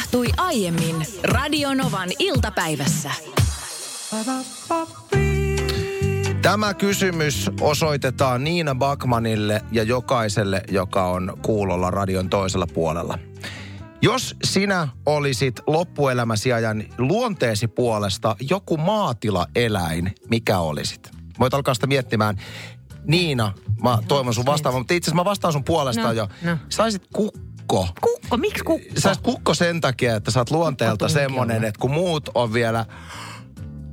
tapahtui aiemmin Radionovan iltapäivässä. Tämä kysymys osoitetaan Niina Bakmanille ja jokaiselle, joka on kuulolla radion toisella puolella. Jos sinä olisit loppuelämäsi ajan luonteesi puolesta joku maatilaeläin, mikä olisit? Voit alkaa sitä miettimään. Niina, mä toivon sun vastaavan, mutta itse asiassa mä vastaan sun puolesta No, jo. no. Saisit kukko. Kukko, miksi kukko? Sä olisit kukko sen takia, että sä oot luonteelta semmonen, että kun muut on vielä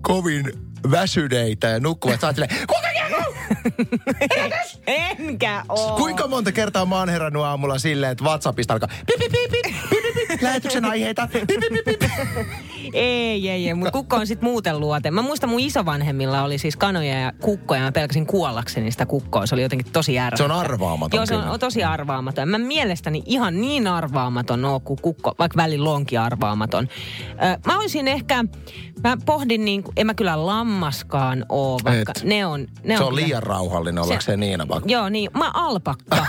kovin väsyneitä ja nukkuvat, sä oot? Enkä oo. Kuinka monta kertaa mä oon herännyt aamulla silleen, että WhatsAppista alkaa pip, pip, pip, pip, pip, pip, pip, lähetyksen aiheita, pip, pip, pip, pip. Ei, ei, ei. Mutta kukko on sitten muuten luote. Mä muistan mun isovanhemmilla oli siis kanoja ja kukkoja. Mä pelkäsin kuollakseni sitä kukkoa. Se oli jotenkin tosi ärsyttävää. Se on arvaamaton Joo, se on, kyllä. on tosi arvaamaton. Mä mielestäni ihan niin arvaamaton oo kuin kukko, vaikka välillä onkin arvaamaton. Ö, mä olisin ehkä, mä pohdin niin, kuin- en mä kyllä lammaskaan oo, vaikka Et. ne on... Ne Se on kyllä- liian rauhallinen ollakseen Niina Bak. Joo, niin. Mä alpakka.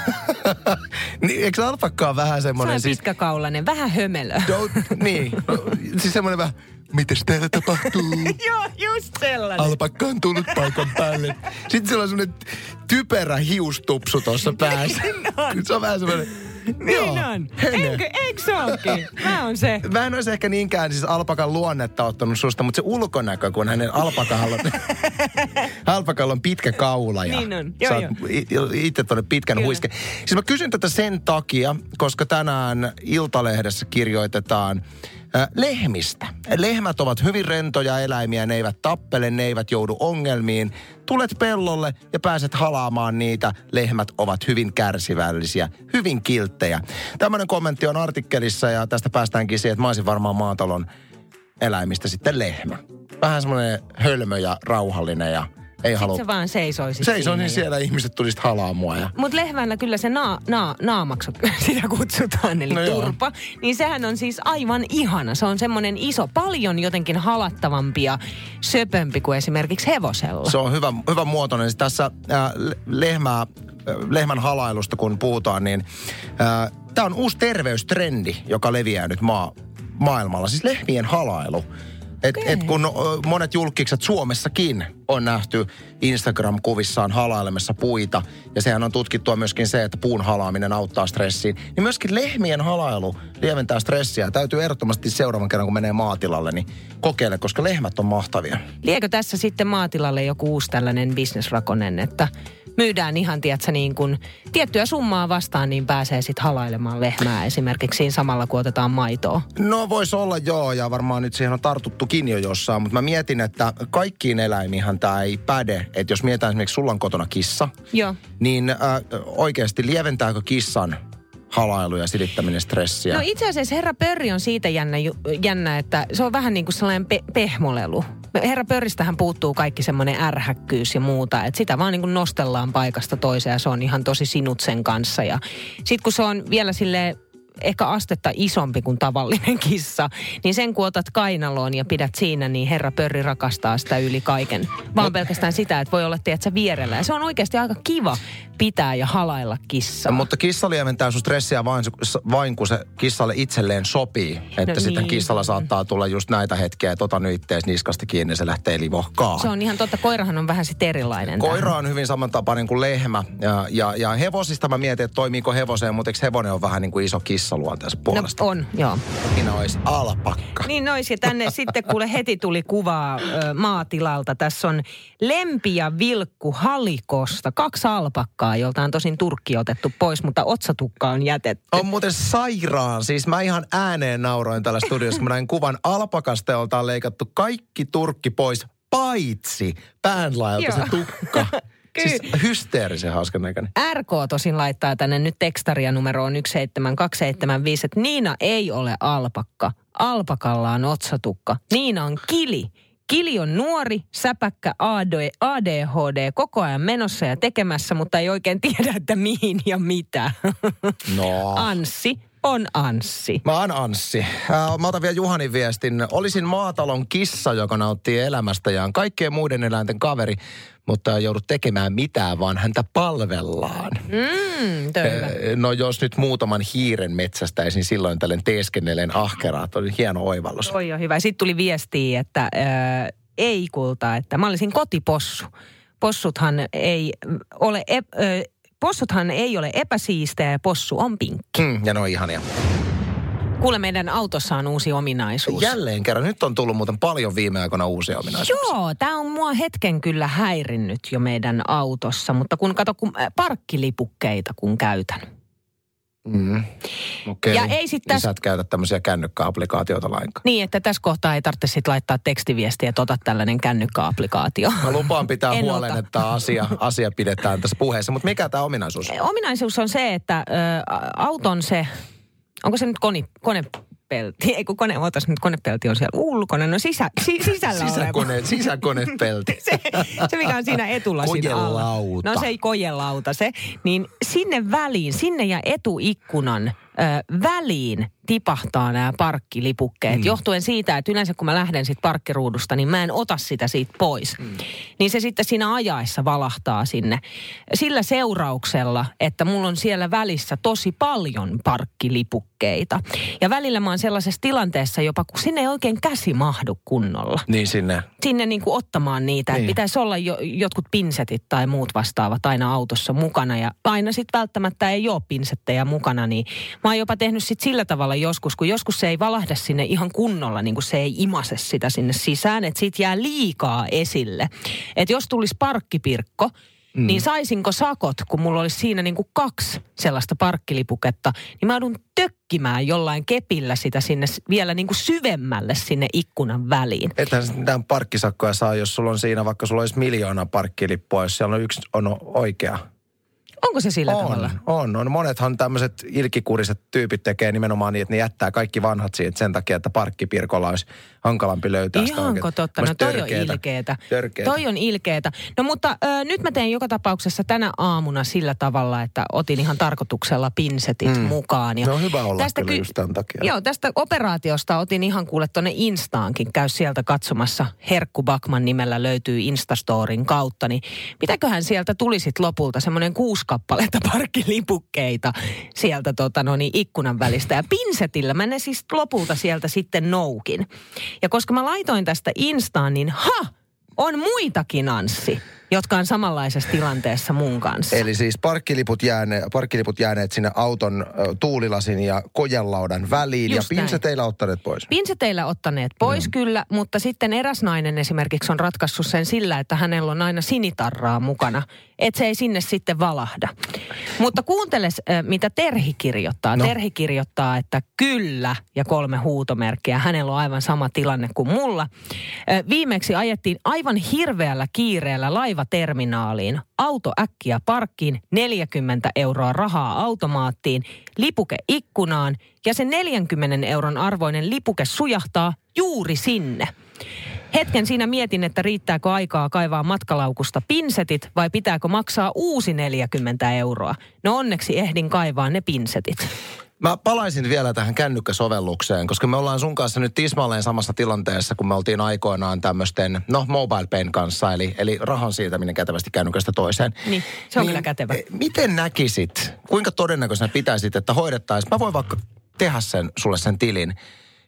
niin, eikö alpakka ole vähän Se semmoinen on siis... pitkäkaulainen, vähän hömelö. Don't, niin, no, siis semmoinen vähän, mitäs täällä tapahtuu? Joo, just sellainen. Alpakka on tullut paikan päälle. Sitten on semmoinen typerä hiustupsu tuossa päässä. Se on vähän semmoinen... Niin on. Eikö, eikö se onkin? Mä on se. Mä en olisi ehkä niinkään siis alpakan luonnetta ottanut susta, mutta se ulkonäkö, kun hänen alpakalla, alpakalla on pitkä kaula ja Niin on. Joo, i- itse tuonne pitkän huiske. Siis mä kysyn tätä sen takia, koska tänään Iltalehdessä kirjoitetaan lehmistä. Lehmät ovat hyvin rentoja eläimiä, ne eivät tappele, ne eivät joudu ongelmiin. Tulet pellolle ja pääset halaamaan niitä. Lehmät ovat hyvin kärsivällisiä, hyvin kilttejä. Tämmöinen kommentti on artikkelissa ja tästä päästäänkin siihen, että mä olisin varmaan maatalon eläimistä sitten lehmä. Vähän semmoinen hölmö ja rauhallinen ja ei halua... Se vaan seisoisi Seisoin siellä ihmiset tulisivat halaa mua ja... Mutta lehmällä kyllä se naa, naa, naamaksi sitä kutsutaan, eli No no joo. turpa. Niin sehän on siis aivan ihana. Se on semmoinen iso, paljon jotenkin halattavampi ja söpömpi kuin esimerkiksi hevosella. Se on hyvä, hyvä muotoinen. Siis Tässä äh, lehmää, äh, lehmän halailusta kun puhutaan, niin äh, tämä on uusi terveystrendi, joka leviää nyt maa, maailmalla. Siis lehmien halailu. Et, Okei. et kun monet julkikset Suomessakin on nähty Instagram-kuvissaan halailemassa puita, ja sehän on tutkittua myöskin se, että puun halaaminen auttaa stressiin, niin myöskin lehmien halailu lieventää stressiä. Täytyy ehdottomasti seuraavan kerran, kun menee maatilalle, niin kokeile, koska lehmät on mahtavia. Liekö tässä sitten maatilalle joku uusi tällainen bisnesrakonen, että myydään ihan, tiedätkö, niin kuin tiettyä summaa vastaan, niin pääsee sitten halailemaan lehmää esimerkiksi siinä samalla, kun otetaan maitoa. No voisi olla joo, ja varmaan nyt siihen on tartuttukin jo jossain, mutta mä mietin, että kaikkiin eläimiinhan tämä ei päde. Että jos mietitään esimerkiksi, sulla on kotona kissa, Joo. niin äh, oikeasti lieventääkö kissan halailu ja silittäminen stressiä? No itse asiassa Herra Pörri on siitä jännä, jännä että se on vähän niin kuin sellainen pe- pehmolelu. Herra Pörristähän puuttuu kaikki semmoinen ärhäkkyys ja muuta, että sitä vaan niin kuin nostellaan paikasta toiseen ja se on ihan tosi sinut sen kanssa. Ja sitten kun se on vielä sille ehkä astetta isompi kuin tavallinen kissa, niin sen kun otat kainaloon ja pidät siinä, niin herra Pörri rakastaa sitä yli kaiken. Vaan pelkästään sitä, että voi olla, tiedätkö, vierellä. Ja se on oikeasti aika kiva pitää ja halailla kissaa. Mutta kissa lieventää sun stressiä vain, vain kun se kissalle itselleen sopii. Että No no sitten niin. kissalla saattaa tulla just näitä hetkiä, että ota nyt ittees niskasta kiinni ja se lähtee livohkaa. Se on ihan totta. Koirahan on vähän sitten erilainen. Koira on hyvin samantapainen kuin lehmä. Ja, ja, ja hevosista mä mietin, että toimiiko hevoseen, mutta eikö hevonen on vähän niin kuin iso kissa luonteensa tähän? puolesta? No on, joo. Siinä olisi alpakka. Niin nois, ja tänne sitten kuule heti tuli kuvaa ö, maatilalta. Tässä on Lempi ja Vilkku Halikosta. Kaksi alpakkaa, jolta on tosin turkki otettu pois, mutta otsatukka on jätetty. On muuten sairaan. Siis mä ihan ääneen nauroin täällä studiossa, kun mä näin kuvan alpakasta, jolta on leikattu kaikki turkki pois, paitsi päänlaajalta se Joo. siis hysteerisen hauskan näköinen. RK tosin laittaa tänne nyt tekstaria numeroon 17275, että Niina ei ole alpakka. Alpakalla on otsatukka. Niina on kili. Kili on nuori, säpäkkä AD, ADHD, koko ajan menossa ja tekemässä, mutta ei oikein tiedä, että mihin ja mitä. No. Anssi, on Anssi. Mä oon Anssi. Äh, Mä otan vielä Juhanin viestin. Olisin maatalon kissa, joka nauttii elämästä ja on kaikkien muiden eläinten kaveri, mutta ei joudu tekemään mitään, vaan häntä palvellaan. Mm. Äh, No jos nyt muutaman hiiren metsästäisin silloin tällöin teeskennellen ahkeraa, oli hieno oivallus. Toi on hyvä. Sitten tuli viestiä, että äh, ei kulta, että mä olisin kotipossu. Possuthan ei ole, ep, äh, possuthan ei ole epäsiistejä ja possu on pinkki. Mm, ja ne on ihania. Kuule, meidän autossa on uusi ominaisuus. Jälleen kerran. Nyt on tullut muuten paljon viime aikoina uusia ominaisuuksia. Joo, tämä on mua hetken kyllä häirinnyt jo meidän autossa, mutta kun kato, kun äh, parkkilipukkeita kun käytän. Mm. Okei. Ja ei sit täs- Sä et käytä tämmöisiä kännykkäapplikaatioita lainkaan. Niin, että tässä kohtaa ei tarvitse sit laittaa tekstiviestiä, että ota tällainen kännykkäapplikaatio. Mä lupaan pitää En huolen, ota. että asia, asia pidetään tässä puheessa. Mutta mikä tämä ominaisuus on? Ominaisuus on se, että ö, auton se, onko se nyt koni, konepelti, ei kun kone, ootas nyt konepelti on siellä ulkona, no sisä, si, sisällä oleva. Sisäkone, sisäkonepelti. se, se, mikä on siinä etulasin alla. No se ei kojelauta se. Niin sinne väliin, sinne ja etuikkunan ö, väliin tipahtaa nämä parkkilipukkeet. Mm. Johtuen siitä, että yleensä kun mä lähden sit parkkiruudusta, niin mä en ota sitä siitä pois. Mm. Niin se sitten siinä ajaessa valahtaa sinne. Sillä seurauksella, että mulla on siellä välissä tosi paljon parkkilipukkeita. Ja välillä mä oon sellaisessa tilanteessa jopa, kun sinne ei oikein käsi mahdu kunnolla Niin sinne. Sinne niin kuin ottamaan niitä. Niin. Pitäisi olla jo, jotkut pinsetit tai muut vastaavat aina autossa mukana. Ja aina sitten välttämättä ei ole pinsettejä mukana. Niin mä oon jopa tehnyt sit sillä tavalla joskus, kun joskus se ei valahda sinne ihan kunnolla, niin kuin se ei imase sitä sinne sisään. Että siitä jää liikaa esille. Että jos tulisi parkkipirkko, Mm. Niin saisinko sakot, kun mulla olisi siinä niin kuin kaksi sellaista parkkilipuketta, niin mä joudun tökkimään jollain kepillä sitä sinne vielä niin kuin syvemmälle sinne ikkunan väliin. Ethän mitään parkkisakkoja saa, jos sulla on siinä, vaikka sulla olisi miljoona parkkilippua, jos siellä on yksi on oikea. Onko se sillä on, tavalla? on, on. Monethan tämmöiset ilkikuriset tyypit tekee nimenomaan niin, että ne jättää kaikki vanhat siitä sen takia, että parkkipirkolla olisi hankalampi löytää sitä Ihanko oikein. totta? No toi on törkeetä- ilkeetä. Törkeetä. Toi on ilkeetä. No mutta ö, nyt mä teen joka tapauksessa tänä aamuna sillä tavalla, että otin ihan tarkoituksella pinsetit mm. mukaan. Ja No hyvä olla kyllä just tämän takia. Joo, tästä operaatiosta otin ihan kuule tuonne Instaankin. Käy sieltä katsomassa. Herkku Bakman nimellä löytyy Instastorin kautta. Niin mitäköhän sieltä tuli sit lopulta semmoinen kuusi kappaletta parkkilipukkeita sieltä tota, no niin, ikkunan välistä. Ja pinsetillä mä ne siis lopulta sieltä sitten noukin. Ja koska mä laitoin tästä Instaan, niin ha! On muitakin Anssi, jotka on samanlaisessa tilanteessa mun kanssa. Eli siis parkkiliput, jääne, parkkiliput jääneet sinne auton tuulilasin ja kojelaudan väliin Just ja näin. pinseteillä ottaneet pois. Pinseteillä ottaneet pois mm. kyllä, mutta sitten eräs nainen esimerkiksi on ratkaissut sen sillä, että hänellä on aina sinitarraa mukana, että se ei sinne sitten valahda. Mutta kuunteles, äh, mitä Terhi kirjoittaa. No. Terhi kirjoittaa, että kyllä ja kolme huutomerkkiä. Hänellä on aivan sama tilanne kuin mulla. Äh, Viimeksi ajettiin aivan hirveällä kiireellä laivaterminaaliin. Auto äkkiä parkkiin, 40 euroa rahaa automaattiin, lipuke ikkunaan ja se 40 euron arvoinen lipuke sujahtaa juuri sinne. Hetken siinä mietin, että riittääkö aikaa kaivaa matkalaukusta pinsetit vai pitääkö maksaa uusi 40 euroa. No onneksi ehdin kaivaa ne pinsetit. Mä palaisin vielä tähän kännykkäsovellukseen, koska me ollaan sun kanssa nyt tismalleen samassa tilanteessa, kun me oltiin aikoinaan tämmöisten, no mobile pen kanssa, eli, eli rahan siirtäminen kätevästi kännykästä toiseen. Niin, se on kyllä kätevä. eh, Miten näkisit, kuinka todennäköisenä pitäisit, että hoidettaisiin, mä voin vaikka tehdä sen, sulle sen tilin,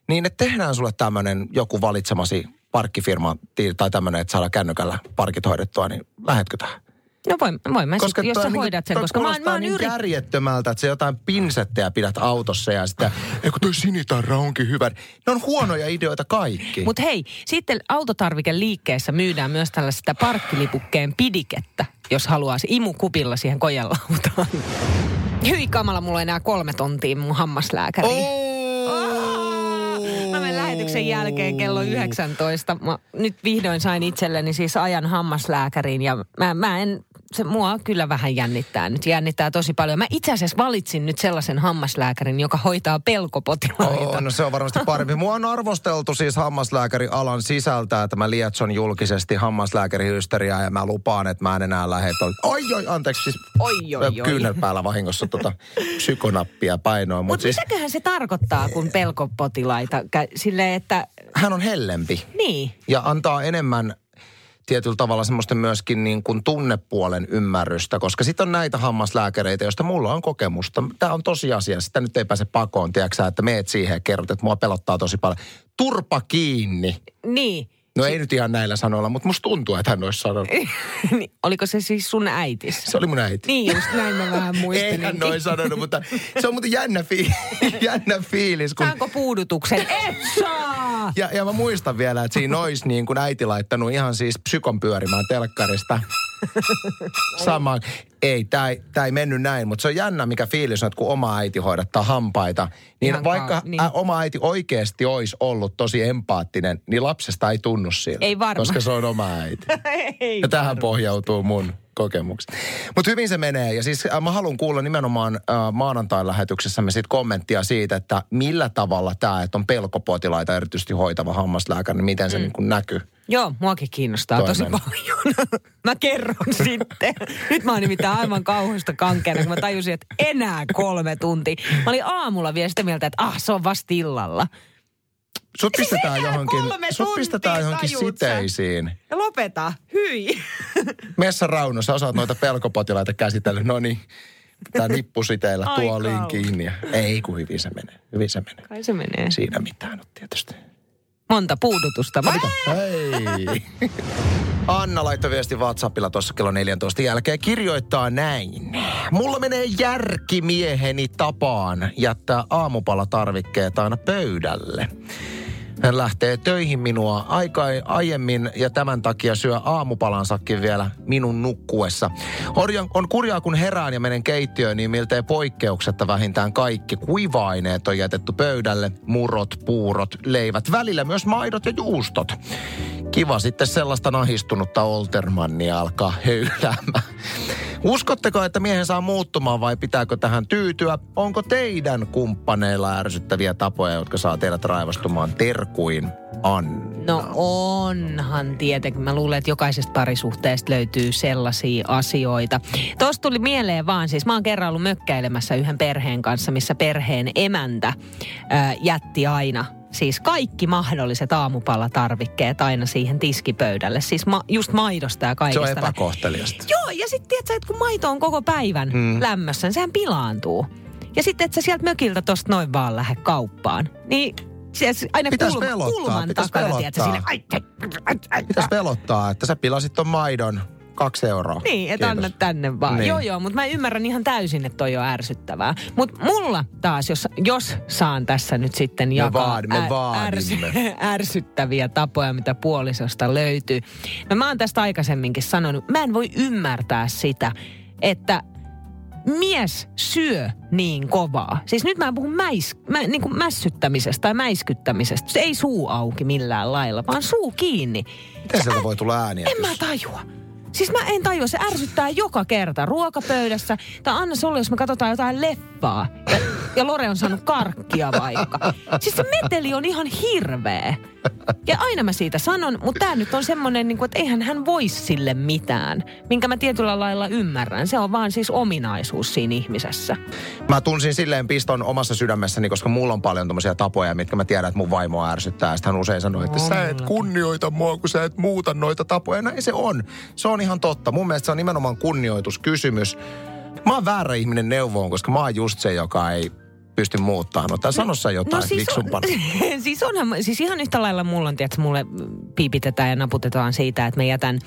niin että tehdään sulle tämmöinen joku valitsemasi parkkifirma tai tämmöinen, että saadaan kännykällä parkit hoidettua, niin lähetkö tähän? No voin, voin mä sit, jos sä niinku- hoidat sen, koska mä oon, mä oon niin yrit... järjettömältä, että se jotain pinsettejä pidät autossa ja sitten, eikö toi sinitarra onkin hyvä. Ne on huonoja ideoita kaikki. Mutta hei, sitten autotarvikeliikkeessä myydään myös tällaista parkkilipukkeen pidikettä, jos haluaa imukupilla siihen kojelautaan. Hyi kamala, mulla on enää kolme tontia mun hammaslääkäriin. Menen lähetyksen jälkeen kello 19. Mä nyt vihdoin sain itselleni siis ajan hammaslääkäriin ja mä, mä en se mua kyllä vähän jännittää nyt. Jännittää tosi paljon. Mä itse asiassa valitsin nyt sellaisen hammaslääkärin, joka hoitaa pelkopotilaita. Oh, no se on varmasti parempi. Mua on arvosteltu siis hammaslääkärialan sisältä, että mä lietson julkisesti hammaslääkärihysteriaa ja mä lupaan, että mä en enää lähde. Oi, oi, anteeksi, siis Oi, oi, oi. kyynel päällä vahingossa tota psykonappia painoa. Mutta Mut siis mitäköhän se tarkoittaa, kun pelkopotilaita, silleen, että hän on hellempi niin, ja antaa enemmän tietyllä tavalla semmoista myöskin niin kuin tunnepuolen ymmärrystä, koska sitten on näitä hammaslääkäreitä, joista mulla on kokemusta. Tämä on tosiasia, sitä nyt ei pääse pakoon, tiedätkö että meet siihen ja kerrot, että mua pelottaa tosi paljon. Turpa kiinni. niin. No ei nyt ihan näillä sanoilla, mutta musta tuntuu, että hän olisi sanonut. Niin, Oliko se siis sun äitis? Se oli mun äiti. Niin just näin mä vähän muistelin. Ei hän noin sanonut, mutta se on muuten jännä, fi- jännä fiilis. Kun, Saanko puudutuksen? Et saa! ja, ja mä muistan vielä, että siinä olisi niin kuin äiti laittanut ihan siis psykon pyörimään telkkarista. Sama. Ei, tämä ei, tää ei mennyt näin, mutta se on jännä, mikä fiilis on, että kun oma äiti hoidattaa hampaita. Niin Ihan vaikka kaa- niin. ä, oma äiti oikeasti olisi ollut tosi empaattinen, niin lapsesta ei tunnu siltä. Ei varmaan. Koska se on oma äiti. Ei Ja tähän pohjautuu mun kokemukset. Mutta hyvin se menee. Ja siis äh, mä haluan kuulla nimenomaan äh, maanantain lähetyksessämme sit kommenttia siitä, että millä tavalla tämä, että on pelkopotilaita erityisesti hoitava hammaslääkäri, niin miten se Mm. niin kun näkyy. Joo, muakin kiinnostaa tosi Toinen. paljon. mä kerron sitten. Nyt mä oon nimittäin aivan kauhuista kankeena, kun mä tajusin, että enää kolme tuntia. Mä olin aamulla vielä sitä mieltä, että ah, se on vasta illalla. Sut pistetään enää johonkin, sut pistetään johonkin siteisiin. Ja lopeta, hyi. Messa Rauno, sä osaat noita pelkopotilaita käsitellä. No niin, tää nippusiteillä tuoliin kiinni. Ja, ei kun hyvin se menee, hyvin se menee. Kai se menee. Siinä mitään nyt tietysti. Monta puudutusta. vai? Hei. Anna laittoi viesti WhatsAppilla tuossa kello 14 jälkeen. Kirjoittaa näin. Mulla menee järki mieheni tapaan jättää aamupalatarvikkeet aina pöydälle. Hän lähtee töihin minua aika aiemmin ja tämän takia syö aamupalansakin vielä minun nukkuessa. Orjan, on kurjaa, kun herään ja menen keittiöön, niin miltei poikkeuksetta vähintään kaikki kuiva-aineet on jätetty pöydälle. Murot, puurot, leivät, välillä myös maidot ja juustot. Kiva sitten sellaista nahistunutta Oltermannia alkaa höyläämään. Uskotteko, että miehen saa muuttumaan vai pitääkö tähän tyytyä? Onko teidän kumppaneilla ärsyttäviä tapoja, jotka saa teidät raivostumaan terkuin? Anna. No onhan tietenkin. Mä luulen, että jokaisesta parisuhteesta löytyy sellaisia asioita. Tuosta tuli mieleen vaan, siis mä oon kerran ollut mökkäilemässä yhden perheen kanssa, missä perheen emäntä ää, jätti aina Siis kaikki mahdolliset aamupalatarvikkeet aina siihen tiskipöydälle. Siis ma- just maidosta ja Se kaikesta. on epäkohteliasta. Joo, ja sitten tiedätkö, että kun maito on koko päivän mm. lämmössä, niin sehän pilaantuu. Ja sitten, että sä sieltä mökiltä tosta noin vaan lähde kauppaan. Niin se aina Pitäis kulma, pelottaa, kulman pitäis takana, tiedätkö, pelottaa. Pitäisi pelottaa, että sä pilasit ton maidon kaksi euroa. Niin, että Kiitos. anna tänne vaan. Niin. Joo, joo, mutta mä ymmärrän ihan täysin, että toi on ärsyttävää. Mutta mulla taas, jos, jos saan tässä nyt sitten jakaa vaad- me vaadimme. ärsyttäviä tapoja, mitä puolisosta löytyy. No mä oon tästä aikaisemminkin sanonut, mä en voi ymmärtää sitä, että mies syö niin kovaa. Siis nyt mä en puhu mäis, mä, niin kuin mässyttämisestä tai mäiskyttämisestä. Se ei suu auki millään lailla, vaan suu kiinni. Miten sieltä voi tulla ääniä? En mä tajua. Siis mä en tajua, se ärsyttää joka kerta ruokapöydässä. Tai anna se olla, jos me katsotaan jotain leffaa. Ja, ja Lore on saanut karkkia vaikka. Siis se meteli on ihan hirveä. Ja aina mä siitä sanon, mutta tämä nyt on semmoinen, niin että eihän hän voi sille mitään. Minkä mä tietyllä lailla ymmärrän. Se on vaan siis ominaisuus siinä ihmisessä. Mä tunsin silleen piston omassa sydämessäni, koska mulla on paljon tommosia tapoja, mitkä mä tiedän, että mun vaimoa ärsyttää. Sitten hän usein sanoo, että sä et kunnioita mua, kun sä et muuta noita tapoja. Näin se on. Se on ihan totta. Mun mielestä se on nimenomaan kunnioituskysymys. Mä oon väärä ihminen neuvoon, koska mä oon just se, joka ei pysty muuttamaan. No, tai sano sä jotain no, siis on, siis onhan, siis ihan yhtä lailla mulla on, tiedätkö, mulle piipitetään ja naputetaan siitä, että mä jätän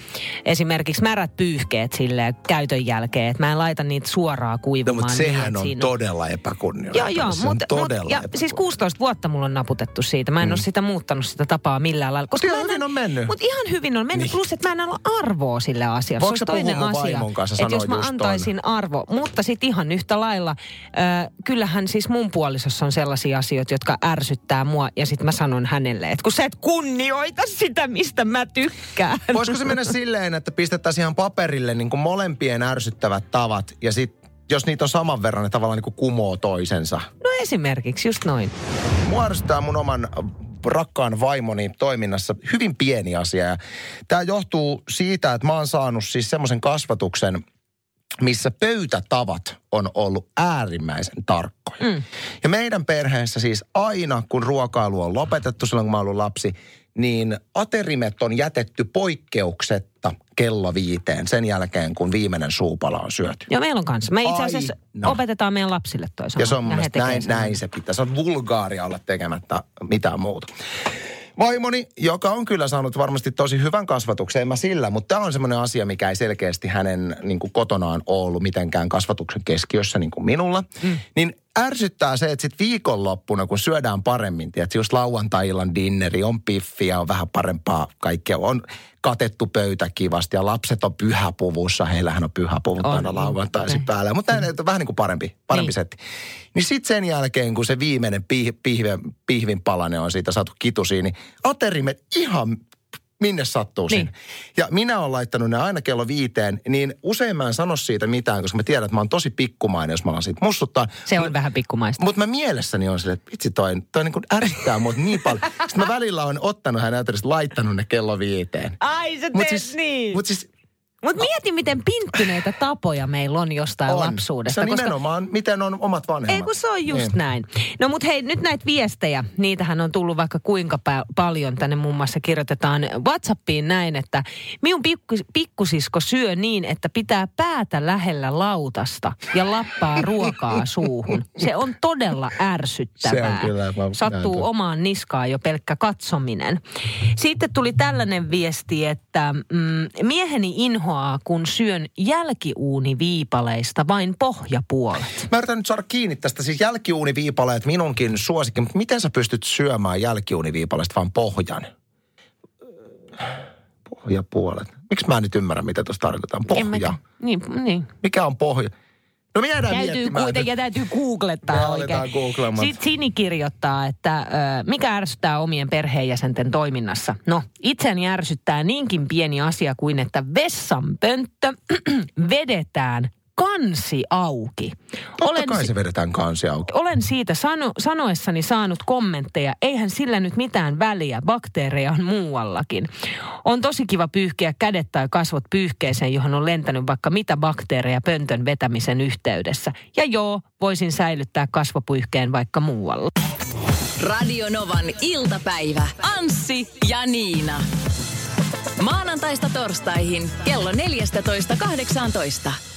esimerkiksi märät pyyhkeet sille käytön jälkeen, että mä en laita niitä suoraan No, kuivumaan. mutta niin, sehän että on siinä todella epäkunnioittavaa. Joo, joo, se mutta todella mut, ja siis 16 vuotta mulla on naputettu siitä. Mä en mm. ole sitä muuttanut sitä tapaa millään lailla. Mutta ihan mä en- hyvin on mennyt. Mutta ihan hyvin on mennyt, Niin. niin. plus että mä en ole arvoa sille asialle. Se olisi toinen asia. kanssa että jos mä antaisin arvo, mutta sitten ihan yhtä lailla, äh, kyllähän siis mun mun puolisossa on sellaisia asioita, jotka ärsyttää mua ja sitten mä sanon hänelle, että kun sä et kunnioita sitä, mistä mä tykkään. Voisiko se mennä silleen, että pistettäisiin ihan paperille niin kuin molempien ärsyttävät tavat ja sitten jos niitä on saman verran, ne tavallaan niin kuin kumoo toisensa. No esimerkiksi, just noin. Mua ärsyttää mun oman rakkaan vaimoni toiminnassa hyvin pieni asia. Ja tämä johtuu siitä, että mä oon saanut siis semmoisen kasvatuksen, missä pöytätavat on ollut äärimmäisen tarkkoja. Mm. Ja meidän perheessä siis aina, kun ruokailu on lopetettu silloin, kun mä ollut lapsi, niin aterimet on jätetty poikkeuksetta kello viiteen sen jälkeen, kun viimeinen suupala on syöty. Joo, meillä on kanssa. Me itse asiassa Aina. opetetaan meidän lapsille toisaalta. Ja se on näin, näin se pitää. Se on vulgaaria olla tekemättä mitään muuta vaimoni, joka on kyllä saanut varmasti tosi hyvän kasvatuksen, en mä sillä, mutta tämä on semmoinen asia, mikä ei selkeästi hänen niin kuin kotonaan ollut mitenkään kasvatuksen keskiössä niin kuin minulla. Mm. Niin ärsyttää se, että sitten viikonloppuna, kun syödään paremmin, että just lauantai-illan dinneri, on piffiä, on vähän parempaa kaikkea, on katettu pöytä kivasti ja lapset on pyhäpuvussa, heillähän on pyhäpuvut on, aina lauantaisin okay. päällä, mutta mm. on vähän niin kuin parempi, parempi niin. setti. Niin sitten sen jälkeen, kun se viimeinen pih, pihve, pihvin palane on siitä saatu kitusiin, niin aterimet ihan minne sattuu niin. Ja minä olen laittanut ne aina kello viiteen, niin usein mä en sano siitä mitään, koska mä tiedän, että mä oon tosi pikkumainen, jos mä alan siitä mussuttaa. Se on M- vähän pikkumaista. Mutta mä mielessäni on silleen, että vitsi toi, toi niin kuin ärsyttää mut niin paljon. Sitten mä välillä on ottanut hänen laittanut ne kello viiteen. Ai sä teet siis, niin. Mutta siis mutta mieti, miten pinttyneitä tapoja meillä on jostain on. lapsuudesta. Se on koska... nimenomaan, miten on omat vanhemmat. Ei kun se on just niin. näin. No mutta hei, nyt näitä viestejä, niitähän on tullut vaikka kuinka pa- paljon. Tänne muun muassa kirjoitetaan Whatsappiin näin, että minun pikku, pikkusisko syö niin, että pitää päätä lähellä lautasta ja lappaa ruokaa suuhun. Se on todella ärsyttävää. Se on kyllä. Sattuu omaan niskaan jo pelkkä katsominen. Sitten tuli tällainen viesti, että mm, mieheni inho inhoaa, kun syön jälkiuuniviipaleista vain pohjapuolet. Mä yritän nyt saada kiinni tästä. Siis jälkiuuniviipaleet minunkin suosikki, mutta miten sä pystyt syömään jälkiuuniviipaleista vain pohjan? Pohjapuolet. Miksi mä en nyt ymmärrä, mitä tuossa tarkoitetaan? Pohja. Niin, niin. Mikä on pohja? No me jäädään täytyy. Kuitenkin, täytyy googlettaa me oikein. Sitten Sini kirjoittaa, että ö, mikä ärsyttää omien perheenjäsenten toiminnassa. No, itseäni ärsyttää niinkin pieni asia kuin, että vessanpönttö vedetään kansi auki. Totta olen, kai se vedetään kansi auki. Olen siitä sano, sanoessani saanut kommentteja. Eihän sillä nyt mitään väliä. Bakteereja on muuallakin. On tosi kiva pyyhkeä kädet tai kasvot pyyhkeeseen, johon on lentänyt vaikka mitä bakteereja pöntön vetämisen yhteydessä. Ja joo, voisin säilyttää kasvopyyhkeen vaikka muualla. Radio Novan iltapäivä. Anssi ja Niina. Maanantaista torstaihin kello 14.18.